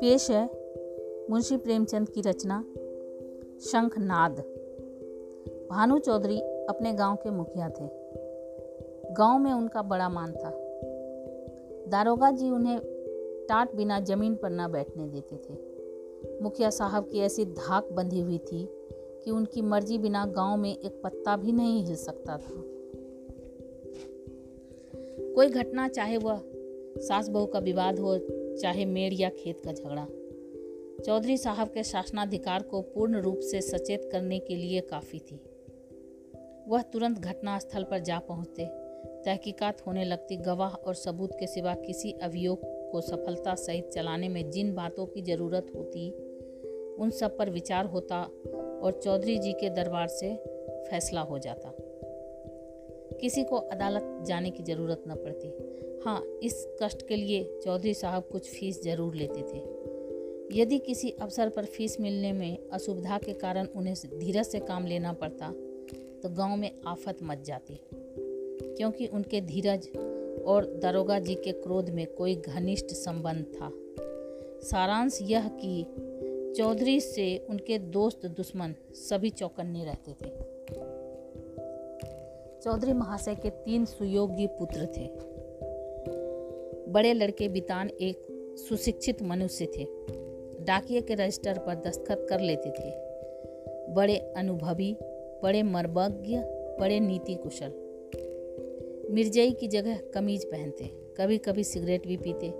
पेश है मुंशी प्रेमचंद की रचना शंखनाद। भानु चौधरी अपने गाँव के मुखिया थे। गाँव में उनका बड़ा मान था। दारोगा जी उन्हें टाट बिना ज़मीन पर न बैठने देते थे। मुखिया साहब की ऐसी धाक बंधी हुई थी कि उनकी मर्ज़ी बिना गाँव में एक पत्ता भी नहीं हिल सकता था। कोई घटना, चाहे वह सास बहू का विवाद हो, चाहे मेड़ या खेत का झगड़ा। चौधरी साहब के शासनाधिकार को पूर्ण रूप से सचेत करने के लिए काफ़ी थी। वह तुरंत घटनास्थल पर जा पहुँचते। तहकीकात होने लगती। गवाह और सबूत के सिवा किसी अभियोग को सफलता सहित चलाने में जिन बातों की ज़रूरत होती, उन सब पर विचार होता और चौधरी जी के दरबार से फैसला हो जाता। किसी को अदालत जाने की ज़रूरत न पड़ती। हाँ इस कष्ट के लिए चौधरी साहब कुछ फ़ीस ज़रूर लेते थे। यदि किसी अवसर पर फ़ीस मिलने में असुविधा के कारण उन्हें धीरज से काम लेना पड़ता तो गाँव में आफत मच जाती। क्योंकि उनके धीरज और दरोगा जी के क्रोध में कोई घनिष्ठ संबंध था। सारांश यह कि चौधरी से उनके दोस्त दुश्मन सभी चौकन्ने रहते थे। चौधरी महाशय के तीन सुयोग्य पुत्र थे। बड़े लड़के बितान एक सुशिक्षित मनुष्य थे। डाकिए के रजिस्टर पर दस्तखत कर लेते थे। बड़े अनुभवी, बड़े मर्मज्ञ, बड़े नीति कुशल। मिर्जई की जगह कमीज पहनते कभी कभी सिगरेट भी पीते,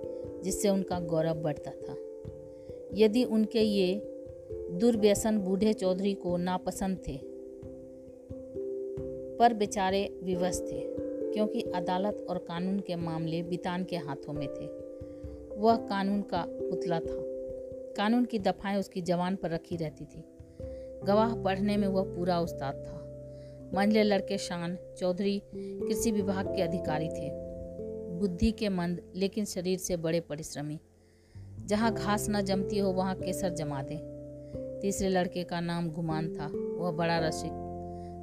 जिससे उनका गौरव बढ़ता था। यदि उनके ये दुर्व्यसन बूढ़े चौधरी को नापसंद थे पर बेचारे विवश थे, क्योंकि अदालत और कानून के मामले बितान के हाथों में थे। वह कानून का पुतला था। कानून की दफाएँ उसकी जवान पर रखी रहती थी। गवाह पढ़ने में वह पूरा उस्ताद था। मंझले लड़के शान चौधरी कृषि विभाग के अधिकारी थे। बुद्धि के मंद, लेकिन शरीर से बड़े परिश्रमी। जहाँ घास न जमती हो, वहाँ केसर जमा दे। तीसरे लड़के का नाम गुमान था। वह बड़ा रसिक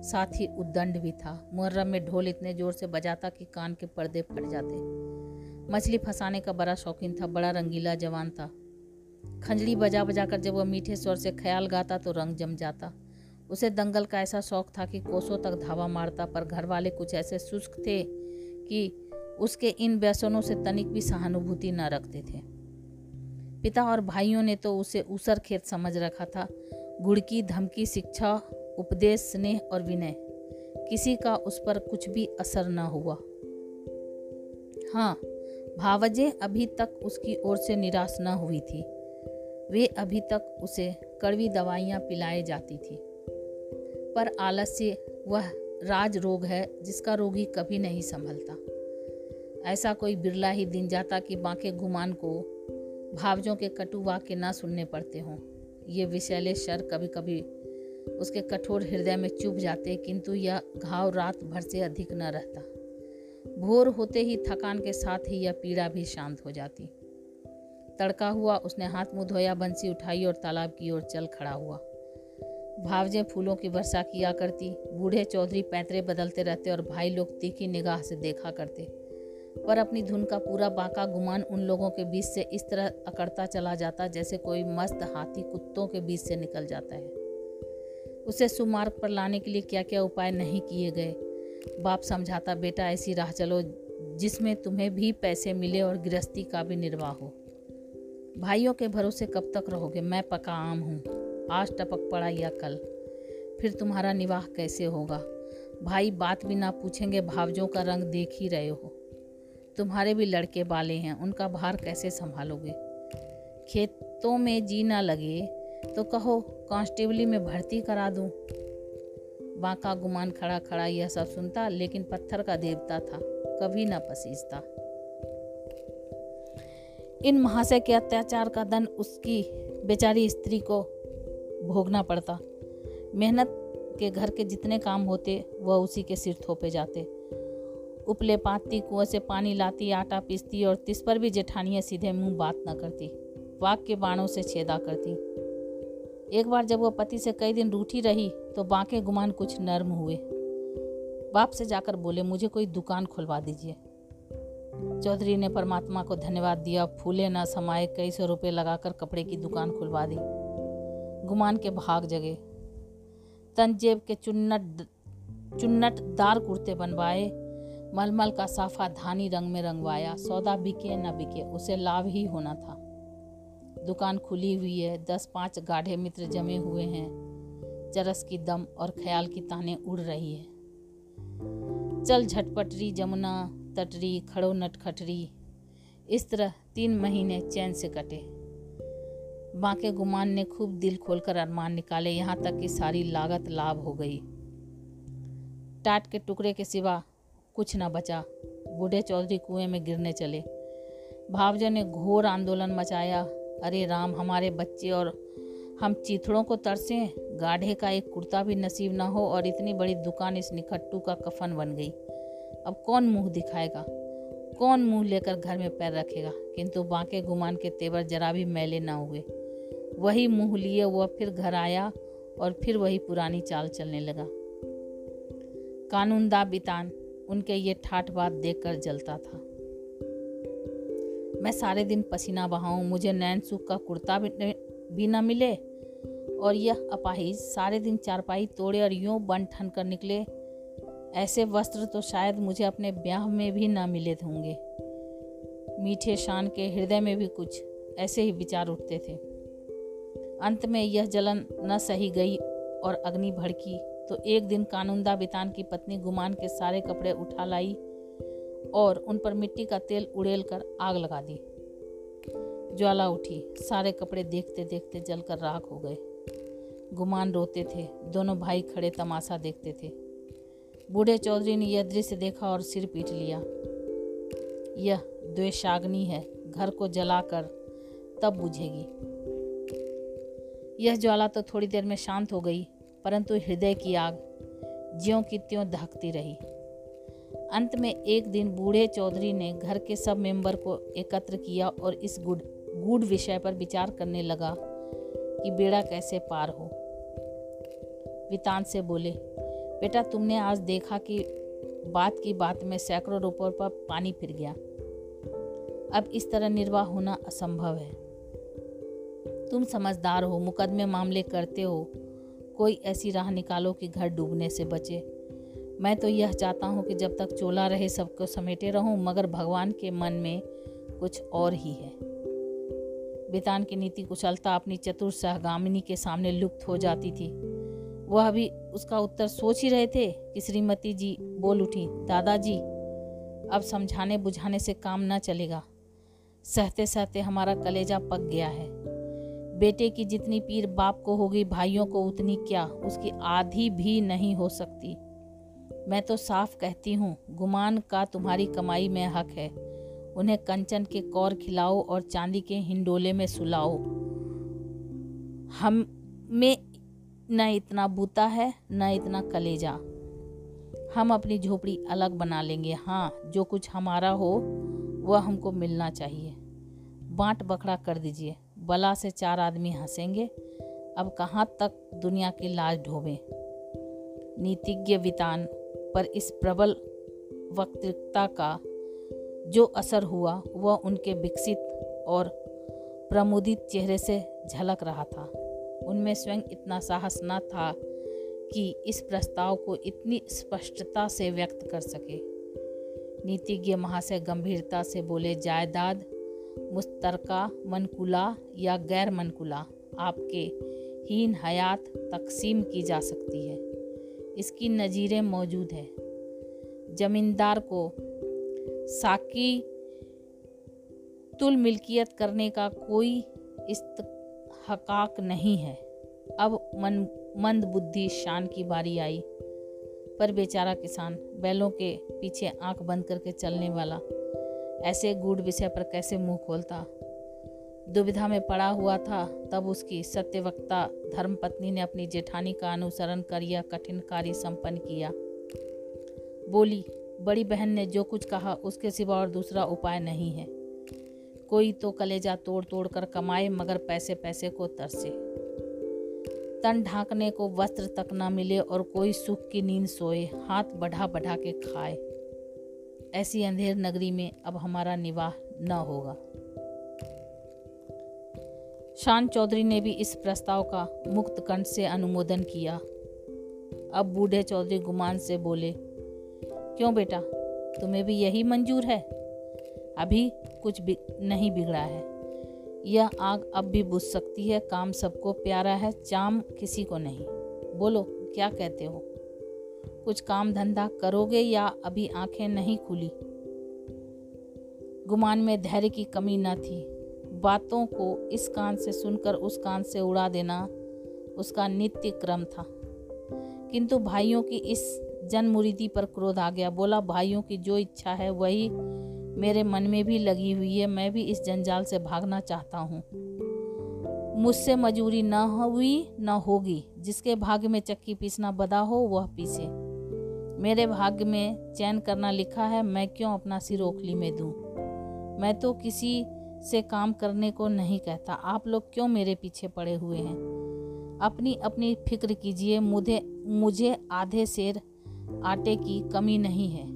साथ ही उद्दंड भी था। मुहर्रम में ढोल इतने ज़ोर से बजाता कि कान के पर्दे फट जाते। मछली फंसाने का बड़ा शौकीन था, बड़ा रंगीला जवान था। खंजड़ी बजा बजा कर जब वह मीठे स्वर से ख्याल गाता तो रंग जम जाता। उसे दंगल का ऐसा शौक था कि कोसों तक धावा मारता, पर घर वाले कुछ ऐसे शुष्क थे कि उसके इन व्यसनों से तनिक भी सहानुभूति न रखते थे। पिता और भाइयों ने तो उसे ऊसर खेत समझ रखा था। गुड़की धमकी शिक्षा उपदेश, स्नेह और विनय। किसी का उस पर कुछ भी असर न हुआ। हाँ भावजे अभी तक उसकी ओर से निराश न हुई थी। वे अभी तक उसे कड़वी दवाइयाँ पिलाई जाती थी। पर आलस्य वह राज रोग है जिसका रोगी कभी नहीं संभलता। ऐसा कोई बिरला ही दिन जाता कि बांके गुमान को भावजों के कटु वाक्य न सुनने पड़ते हों। ये विषैले शर कभी कभी उसके कठोर हृदय में चुभ जाते, किंतु यह घाव रात भर से अधिक न रहता। भोर होते ही थकान के साथ ही यह पीड़ा भी शांत हो जाती। तड़का हुआ, उसने हाथ मुँह धोया, बंसी उठाई और तालाब की ओर चल खड़ा हुआ। भावजें फूलों की वर्षा किया करती, बूढ़े चौधरी पैतरे बदलते रहते और भाई लोग तीखी निगाह से देखा करते। पर अपनी धुन का पूरा बाका गुमान उन लोगों के बीच से इस तरह अकड़ता चला जाता, जैसे कोई मस्त हाथी कुत्तों के बीच से निकल जाता है। उसे सुमार्ग पर लाने के लिए क्या क्या उपाय नहीं किए गए? बाप समझाता, बेटा ऐसी राह चलो, जिसमें तुम्हें भी पैसे मिले और गृहस्थी का भी निर्वाह हो। भाइयों के भरोसे कब तक रहोगे? मैं पका आम हूँ। आज टपक पड़ा या कल? फिर तुम्हारा निवाह कैसे होगा? भाई, बात भी ना पूछेंगे, भावजों का रंग देख ही रहे हो। तुम्हारे भी लड़के बाले हैं, उनका भार कैसे संभालोगे? खेतों में जी ना लगे तो कहो, कांस्टेबली में भर्ती करा दूँ। बांका गुमान खड़ा खड़ा यह सब सुनता, लेकिन पत्थर का देवता था, कभी ना पसीजता। इन महाशय के अत्याचार का दंड उसकी बेचारी स्त्री को भोगना पड़ता। मेहनत के घर के जितने काम होते, वह उसी के सिर थोपे जाते। उपले पाती, कुएँ से पानी लाती, आटा पीसती और तिस पर भी जेठानियाँ सीधे मुँह बात न करती वाक के बाणों से छेदा करती। एक बार जब वह पति से कई दिन रूठी रही तो बांके गुमान कुछ नर्म हुए। बाप से जाकर बोले, मुझे कोई दुकान खुलवा दीजिए। चौधरी ने परमात्मा को धन्यवाद दिया, फूले न समाये, कई सौ रुपये लगाकर कपड़े की दुकान खुलवा दी। गुमान के भाग जगे। तंजेब के चुन्नट चुन्नट दार कुर्ते बनवाए, मलमल का साफा धानी रंग में रंगवाया, सौदा बिके न बिके, उसे लाभ ही होना था। दुकान खुली हुई है, दस पाँच गाढ़े मित्र जमे हुए हैं। चरस की दम और ख्याल की ताने उड़ रही है। चल झटपटरी, जमुना, तटरी, खड़ो नटखटरी। इस तरह तीन महीने चैन से कटे। बांके गुमान ने खूब दिल खोलकर अरमान निकाले, यहाँ तक कि सारी लागत लाभ हो गई। टाट के टुकड़े के सिवा कुछ न बचा। बूढ़े चौधरी कुएँ में गिरने चले। भावजा ने घोर आंदोलन मचाया। अरे राम, हमारे बच्चे और हम चीथड़ों को तरसें। गाढ़े का एक कुर्ता भी नसीब ना हो और इतनी बड़ी दुकान इस निखट्टू का कफन बन गई। अब कौन मुँह दिखाएगा? कौन मुँह लेकर घर में पैर रखेगा? किंतु बांके गुमान के तेवर जरा भी मैले ना हुए। वही मुँह लिए वह फिर घर आया और फिर वही पुरानी चाल चलने लगा। कानूनदा बितान उनके ये ठाठ बात देखकर जलता था। मैं सारे दिन पसीना बहाऊं, मुझे नैन सुख का कुर्ता भी न मिले। और यह अपाहिज सारे दिन चारपाई तोड़े और यूँ बन ठन कर निकले। ऐसे वस्त्र तो शायद मुझे अपने ब्याह में भी ना मिले होंगे। मीठे शान के हृदय में भी कुछ ऐसे ही विचार उठते थे। अंत में यह जलन न सही गई और अग्नि भड़की तो एक दिन कानूनदा बितान की पत्नी गुमान के सारे कपड़े उठा लाई और उन पर मिट्टी का तेल उड़ेल कर आग लगा दी। ज्वाला उठी, सारे कपड़े देखते देखते जलकर राख हो गए। गुमान रोते थे, दोनों भाई खड़े तमाशा देखते थे। बूढ़े चौधरी ने यह दृश्य देखा और सिर पीट लिया। यह द्वेषाग्नि है, घर को जलाकर तब बुझेगी। यह ज्वाला तो थोड़ी देर में शांत हो गई, परंतु हृदय की आग ज्यों की त्यों दहकती रही। अंत में एक दिन बूढ़े चौधरी ने घर के सब मेंबर को एकत्र किया और इस गुड, गूढ़ विषय पर विचार करने लगा कि बेड़ा कैसे पार हो। वितान से बोले, बेटा, तुमने आज देखा कि बात की बात में सैकड़ों रुपयों पर पानी फिर गया। अब इस तरह निर्वाह होना असंभव है। तुम समझदार हो, मुकदमे मामले करते हो। कोई ऐसी राह निकालो कि घर डूबने से बचे। मैं तो यह चाहता हूँ कि जब तक चोला रहे सबको समेटे रहूँ, मगर भगवान के मन में कुछ और ही है। बितान की नीति कुशलता अपनी चतुर सहगामिनी के सामने लुप्त हो जाती थी। वह अभी उसका उत्तर सोच ही रहे थे कि श्रीमती जी बोल उठी, दादाजी, अब समझाने बुझाने से काम ना चलेगा। सहते सहते हमारा कलेजा पक गया है। बेटे की जितनी पीर बाप को होगी, भाइयों को उतनी क्या? उसकी आधी भी नहीं हो सकती। मैं तो साफ़ कहती हूँ, गुमान का तुम्हारी कमाई में हक है। उन्हें कंचन के कौर खिलाओ और चांदी के हिंडोले में सुलाओ। हम में न इतना बूता है, न इतना कलेजा। हम अपनी झोपड़ी अलग बना लेंगे। हाँ जो कुछ हमारा हो, वह हमको मिलना चाहिए। बांट बखड़ा कर दीजिए। बला से चार आदमी हंसेंगे। अब कहाँ तक दुनिया की लाज ढोबे नीतिज्ञ वितान पर इस प्रबल वक्तृता का जो असर हुआ, वह उनके विकसित और प्रमुदित चेहरे से झलक रहा था। उनमें स्वयं इतना साहस न था कि इस प्रस्ताव को इतनी स्पष्टता से व्यक्त कर सके। नीतिज्ञ महाशय गंभीरता से बोले, जायदाद, मुस्तरका, मनकुला या गैर मनकुला, आपके हीन हयात तकसीम की जा सकती है। इसकी नज़ीरें मौजूद हैं। जमींदार को साकी तुल मिल्कियत करने का कोई हकाक नहीं है। अब मन, मंद बुद्धि शान की बारी आई, पर बेचारा किसान बैलों के पीछे आँख बंद करके चलने वाला, ऐसे गूढ़ विषय पर कैसे मुँह खोलता? दुविधा में पड़ा हुआ था, तब उसकी सत्यवक्ता धर्मपत्नी ने अपनी जेठानी का अनुसरण कर यह कठिन कार्य संपन्न किया। बोली, बड़ी बहन ने जो कुछ कहा, उसके सिवा और दूसरा उपाय नहीं है। कोई तो कलेजा तोड़ तोड़ कर कमाए, मगर पैसे पैसे को तरसे। तन ढांकने को वस्त्र तक न मिले और कोई सुख की नींद सोए, हाथ बढ़ा बढ़ा के खाए। ऐसी अंधेर नगरी में अब हमारा निवाह न होगा। शान चौधरी ने भी इस प्रस्ताव का मुक्त कंठ से अनुमोदन किया। अब बूढ़े चौधरी गुमान से बोले, क्यों बेटा, तुम्हें भी यही मंजूर है? अभी कुछ भी नहीं बिगड़ा है। यह आग अब भी बुझ सकती है। काम सबको प्यारा है, चाम किसी को नहीं। बोलो, क्या कहते हो? कुछ काम धंधा करोगे या अभी आँखें नहीं खुली? गुमान में धैर्य की कमी न थी। बातों को इस कान से सुनकर उस कान से उड़ा देना उसका नित्य क्रम था। किंतु भाइयों की इस जन मुरीदी पर क्रोध आ गया। बोला, भाइयों की जो इच्छा है वही मेरे मन में भी लगी हुई है। मैं भी इस जंजाल से भागना चाहता हूँ। मुझसे मजूरी न हुई, न होगी। जिसके भाग्य में चक्की पीसना बदा हो, वह पीसे। मेरे भाग्य में चैन करना लिखा है, मैं क्यों अपना सिर ओखली में दूँ? मैं तो किसी से काम करने को नहीं कहता। आप लोग क्यों मेरे पीछे पड़े हुए हैं? अपनी अपनी फ़िक्र कीजिए, मुझे मुझे आधे शेर आटे की कमी नहीं है।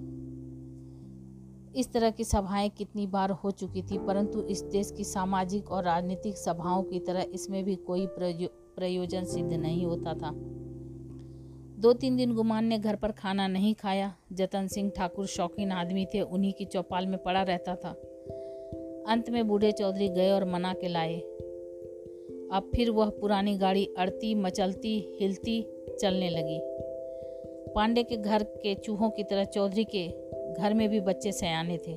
इस तरह की सभाएँ कितनी बार हो चुकी थी, परंतु इस देश की सामाजिक और राजनीतिक सभाओं की तरह इसमें भी कोई प्रयोजन सिद्ध नहीं होता था। दो तीन दिन गुमान ने घर पर खाना नहीं खाया। जतन सिंह ठाकुर शौकीन आदमी थे, उन्हीं की चौपाल में पड़ा रहता था। अंत में बूढ़े चौधरी गए और मना के लाए। अब फिर वह पुरानी गाड़ी अड़ती, मचलती, हिलती, चलने लगी। पांडे के घर के चूहों की तरह चौधरी के घर में भी बच्चे सयाने थे।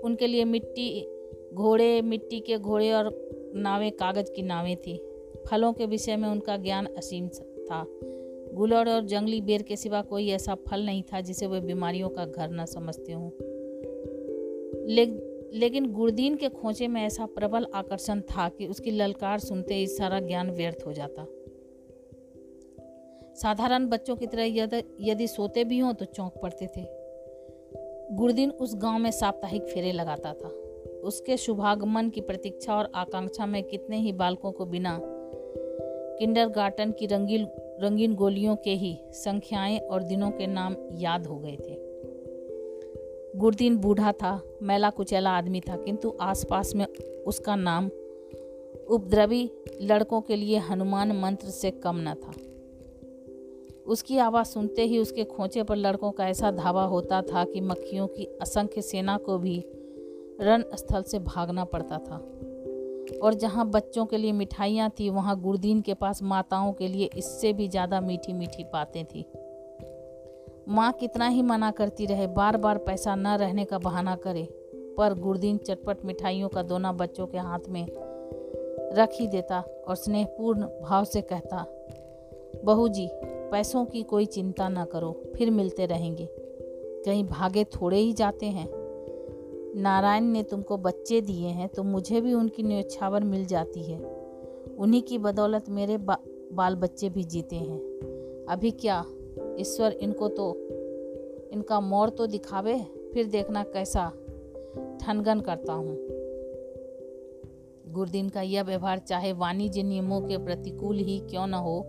उनके लिए मिट्टी, घोड़े, मिट्टी के घोड़े और नावें कागज़ की नावें थी। फलों के विषय में उनका ज्ञान असीम था। गुलड़ और जंगली बेर के सिवा कोई ऐसा फल नहीं था जिसे वे बीमारियों का घर न समझते हों। लेकिन गुरदीन के खोचे में ऐसा प्रबल आकर्षण था कि उसकी ललकार सुनते ही सारा ज्ञान व्यर्थ हो जाता। साधारण बच्चों की तरह यदि सोते भी हों तो चौंक पड़ते थे। गुरदीन उस गाँव में साप्ताहिक फेरे लगाता था। उसके शुभागमन की प्रतीक्षा और आकांक्षा में कितने ही बालकों को बिना किंडरगार्टन की रंगीन रंगीन गोलियों के ही संख्याएँ और दिनों के नाम याद हो गए थे। गुरदीन बूढ़ा था, मैला कुचैला आदमी था, किंतु आसपास में उसका नाम उपद्रवी लड़कों के लिए हनुमान मंत्र से कम न था। उसकी आवाज़ सुनते ही उसके खोचे पर लड़कों का ऐसा धावा होता था कि मक्खियों की असंख्य सेना को भी रण स्थल से भागना पड़ता था। और जहाँ बच्चों के लिए मिठाइयाँ थी, वहाँ गुरदीन के पास माताओं के लिए इससे भी ज़्यादा मीठी मीठी बातें थी। माँ कितना ही मना करती रहे बार बार पैसा न रहने का बहाना करे पर गुरदीन चटपट मिठाइयों का दोना बच्चों के हाथ में रख ही देता और स्नेहपूर्ण भाव से कहता बहू जी पैसों की कोई चिंता ना करो फिर मिलते रहेंगे। कहीं भागे थोड़े ही जाते हैं। नारायण ने तुमको बच्चे दिए हैं तो मुझे भी उनकी न्योछावर मिल जाती है। उन्हीं की बदौलत मेरे बा, बाल बच्चे भी जीते हैं। अभी क्या ईश्वर इनको तो इनका मोर तो दिखावे, फिर देखना कैसा ठनगन करता हूँ। गुरदीन का यह व्यवहार चाहे वाणिज्य नियमों के प्रतिकूल ही क्यों न हो,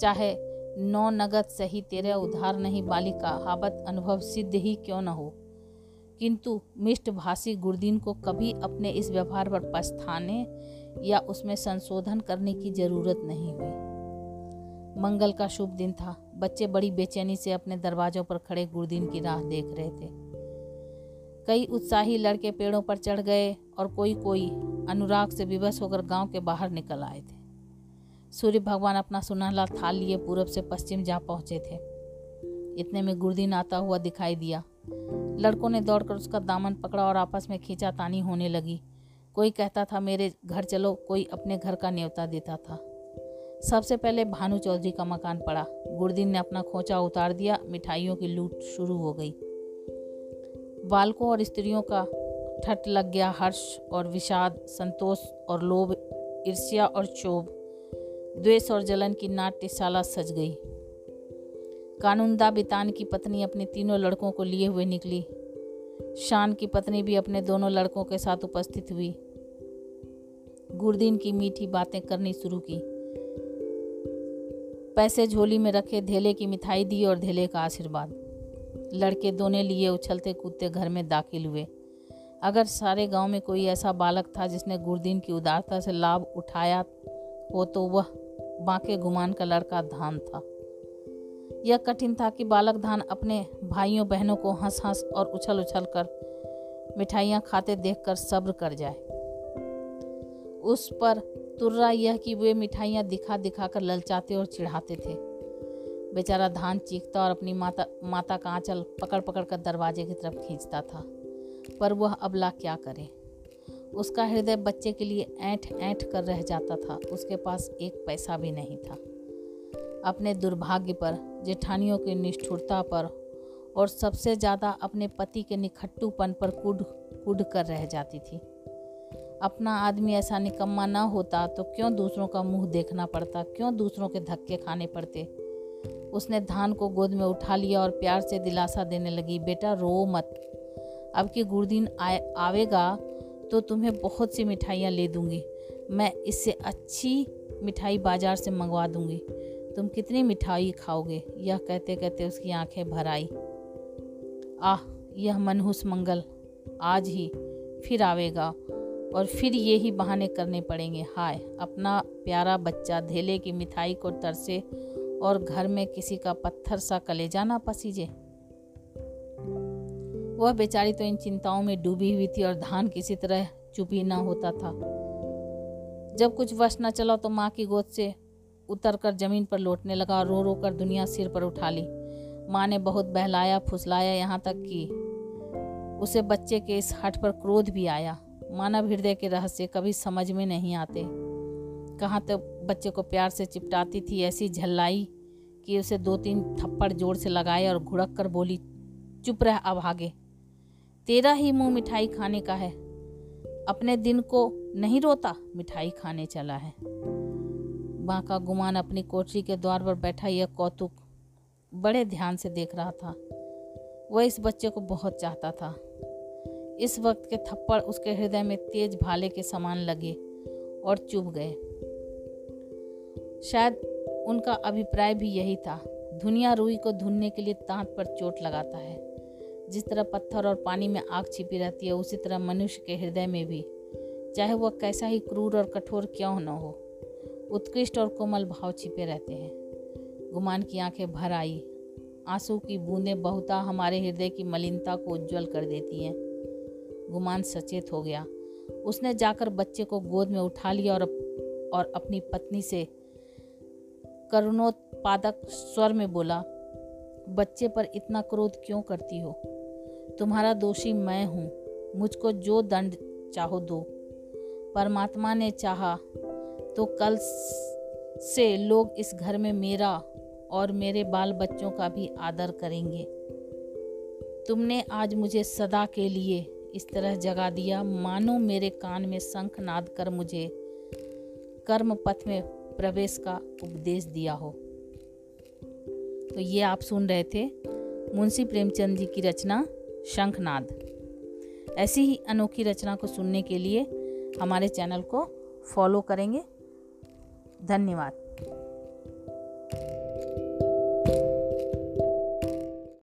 चाहे नौ नगद सही तेरे उधार नहीं बालिका, हाबत अनुभव सिद्ध ही क्यों न हो। किंतु मिष्ट भाषी गुरदीन को कभी अपने इस व्यवहार पर पछताने या उसमें संशोधन करने की ज़रूरत नहीं हुई। मंगल का शुभ दिन था। बच्चे बड़ी बेचैनी से अपने दरवाजों पर खड़े गुरदीन की राह देख रहे थे। कई उत्साही लड़के पेड़ों पर चढ़ गए और कोई कोई अनुराग से विवश होकर गाँव के बाहर निकल आए थे। सूर्य भगवान अपना सुनहला थाल लिए पूरब से पश्चिम जा पहुँचे थे। इतने में गुरदीन आता हुआ दिखाई दिया। लड़कों ने दौड़कर उसका दामन पकड़ा और आपस में खींचा तानी होने लगी। कोई कहता था, मेरे घर चलो। कोई अपने घर का न्योता देता था। सबसे पहले भानु चौधरी का मकान पड़ा। गुरदीन ने अपना खोचा उतार दिया। मिठाइयों की लूट शुरू हो गई। बालकों और स्त्रियों का ठट लग गया हर्ष और विषाद, संतोष और लोभ, ईर्ष्या और क्षोभ। द्वेष और जलन की नाट्यशाला सज गई। कानूनदा बितान की पत्नी अपने तीनों लड़कों को लिए हुए निकली। शान की पत्नी भी अपने दोनों लड़कों के साथ उपस्थित हुई। गुरदीन की मीठी बातें करनी शुरू की। पैसे झोली में रखे, धेले की मिठाई दी और धेले का आशीर्वाद। लड़के दोने लिए उछलते कूदते घर में दाखिल हुए। अगर सारे गाँव में कोई ऐसा बालक था जिसने गुरदीन की उदारता से लाभ उठाया हो तो वह बांके गुमान का लड़का धान था। यह कठिन था कि बालक धान अपने भाइयों बहनों को हंस हंस और उछल उछल कर मिठाइयाँ खाते देखकर सब्र कर जाए। उस पर तुर्रा यह कि वे मिठाइयाँ दिखा दिखा कर ललचाते और चिढ़ाते थे। बेचारा धान चीखता और अपनी माता माता का आंचल पकड़ पकड़ कर दरवाजे की तरफ़ खींचता था। पर वह अबला क्या करे? उसका हृदय बच्चे के लिए ऐंठ ऐंठ कर रह जाता था। उसके पास एक पैसा भी नहीं था। अपने दुर्भाग्य पर, जेठानियों की निष्ठुरता पर और सबसे ज़्यादा अपने पति के निखट्टूपन पर कुड कुड कर रह जाती थी। अपना आदमी ऐसा निकम्मा ना होता तो क्यों दूसरों का मुँह देखना पड़ता? क्यों दूसरों के धक्के खाने पड़ते? उसने धान को गोद में उठा लिया और प्यार से दिलासा देने लगी, बेटा, रो मत। अब कि गुरदीन आवेगा तो तुम्हें बहुत सी मिठाइयाँ ले दूँगी। मैं इससे अच्छी मिठाई बाज़ार से मंगवा दूँगी। तुम कितनी मिठाई खाओगे? यह कहते कहते उसकी आँखें भर आई। आह, यह मनहूस मंगल। आज ही फिर आवेगा। और फिर ये ही बहाने करने पड़ेंगे। हाय, अपना प्यारा बच्चा धेले की मिठाई को तरसे और घर में किसी का पत्थर सा कलेजा ना पसीजे। वह बेचारी तो इन चिंताओं में डूबी हुई थी और धान किसी तरह चुप ना होता था। जब कुछ वश न चला तो माँ की गोद से उतर कर ज़मीन पर लौटने लगा रो रो कर दुनिया सिर पर उठा ली। माँ ने बहुत बहलाया, फुसलाया यहाँ तक कि उसे बच्चे के इस हट पर क्रोध भी आया। मानव हृदय के रहस्य कभी समझ में नहीं आते। कहाँ तक तो बच्चे को प्यार से चिपटाती थी ऐसी झल्लाई कि उसे दो तीन थप्पड़ ज़ोर से लगाए और घुड़क कर बोली, चुप रह अभागे तेरा ही मुँह मिठाई खाने का है। अपने दिन को नहीं रोता, मिठाई खाने चला है। बांका गुमान अपनी कोठरी के द्वार पर बैठा यह कौतुक बड़े ध्यान से देख रहा था। वह इस बच्चे को बहुत चाहता था। इस वक्त के थप्पड़ उसके हृदय में तेज भाले के समान लगे और चुभ गए। शायद उनका अभिप्राय भी यही था। दुनिया रुई को धुनने के लिए तांत पर चोट लगाता है। जिस तरह पत्थर और पानी में आग छिपी रहती है, उसी तरह मनुष्य के हृदय में भी। चाहे वह कैसा ही क्रूर और कठोर क्यों न हो, उत्कृष्ट और कोमल भाव छिपे रहते हैं। गुमान की आँखें भर आई। आँसू की बूंदें बहुता हमारे हृदय की मलिनता को उज्जवल कर देती हैं। गुमान सचेत हो गया। उसने जाकर बच्चे को गोद में उठा लिया और और अपनी पत्नी से करुणोत्पादक स्वर में बोला, बच्चे पर इतना क्रोध क्यों करती हो? तुम्हारा दोषी मैं हूँ। मुझको जो दंड चाहो दो। परमात्मा ने चाहा तो कल से लोग इस घर में मेरा और मेरे बाल बच्चों का भी आदर करेंगे। तुमने आज मुझे सदा के लिए इस तरह जगा दिया, मानो मेरे कान में शंख नाद कर मुझे कर्म पथ में प्रवेश का उपदेश दिया हो। तो ये आप सुन रहे थे मुंशी प्रेमचंद जी की रचना शंखनाद ऐसी ही अनोखी रचना को सुनने के लिए हमारे चैनल को फॉलो करेंगे। धन्यवाद।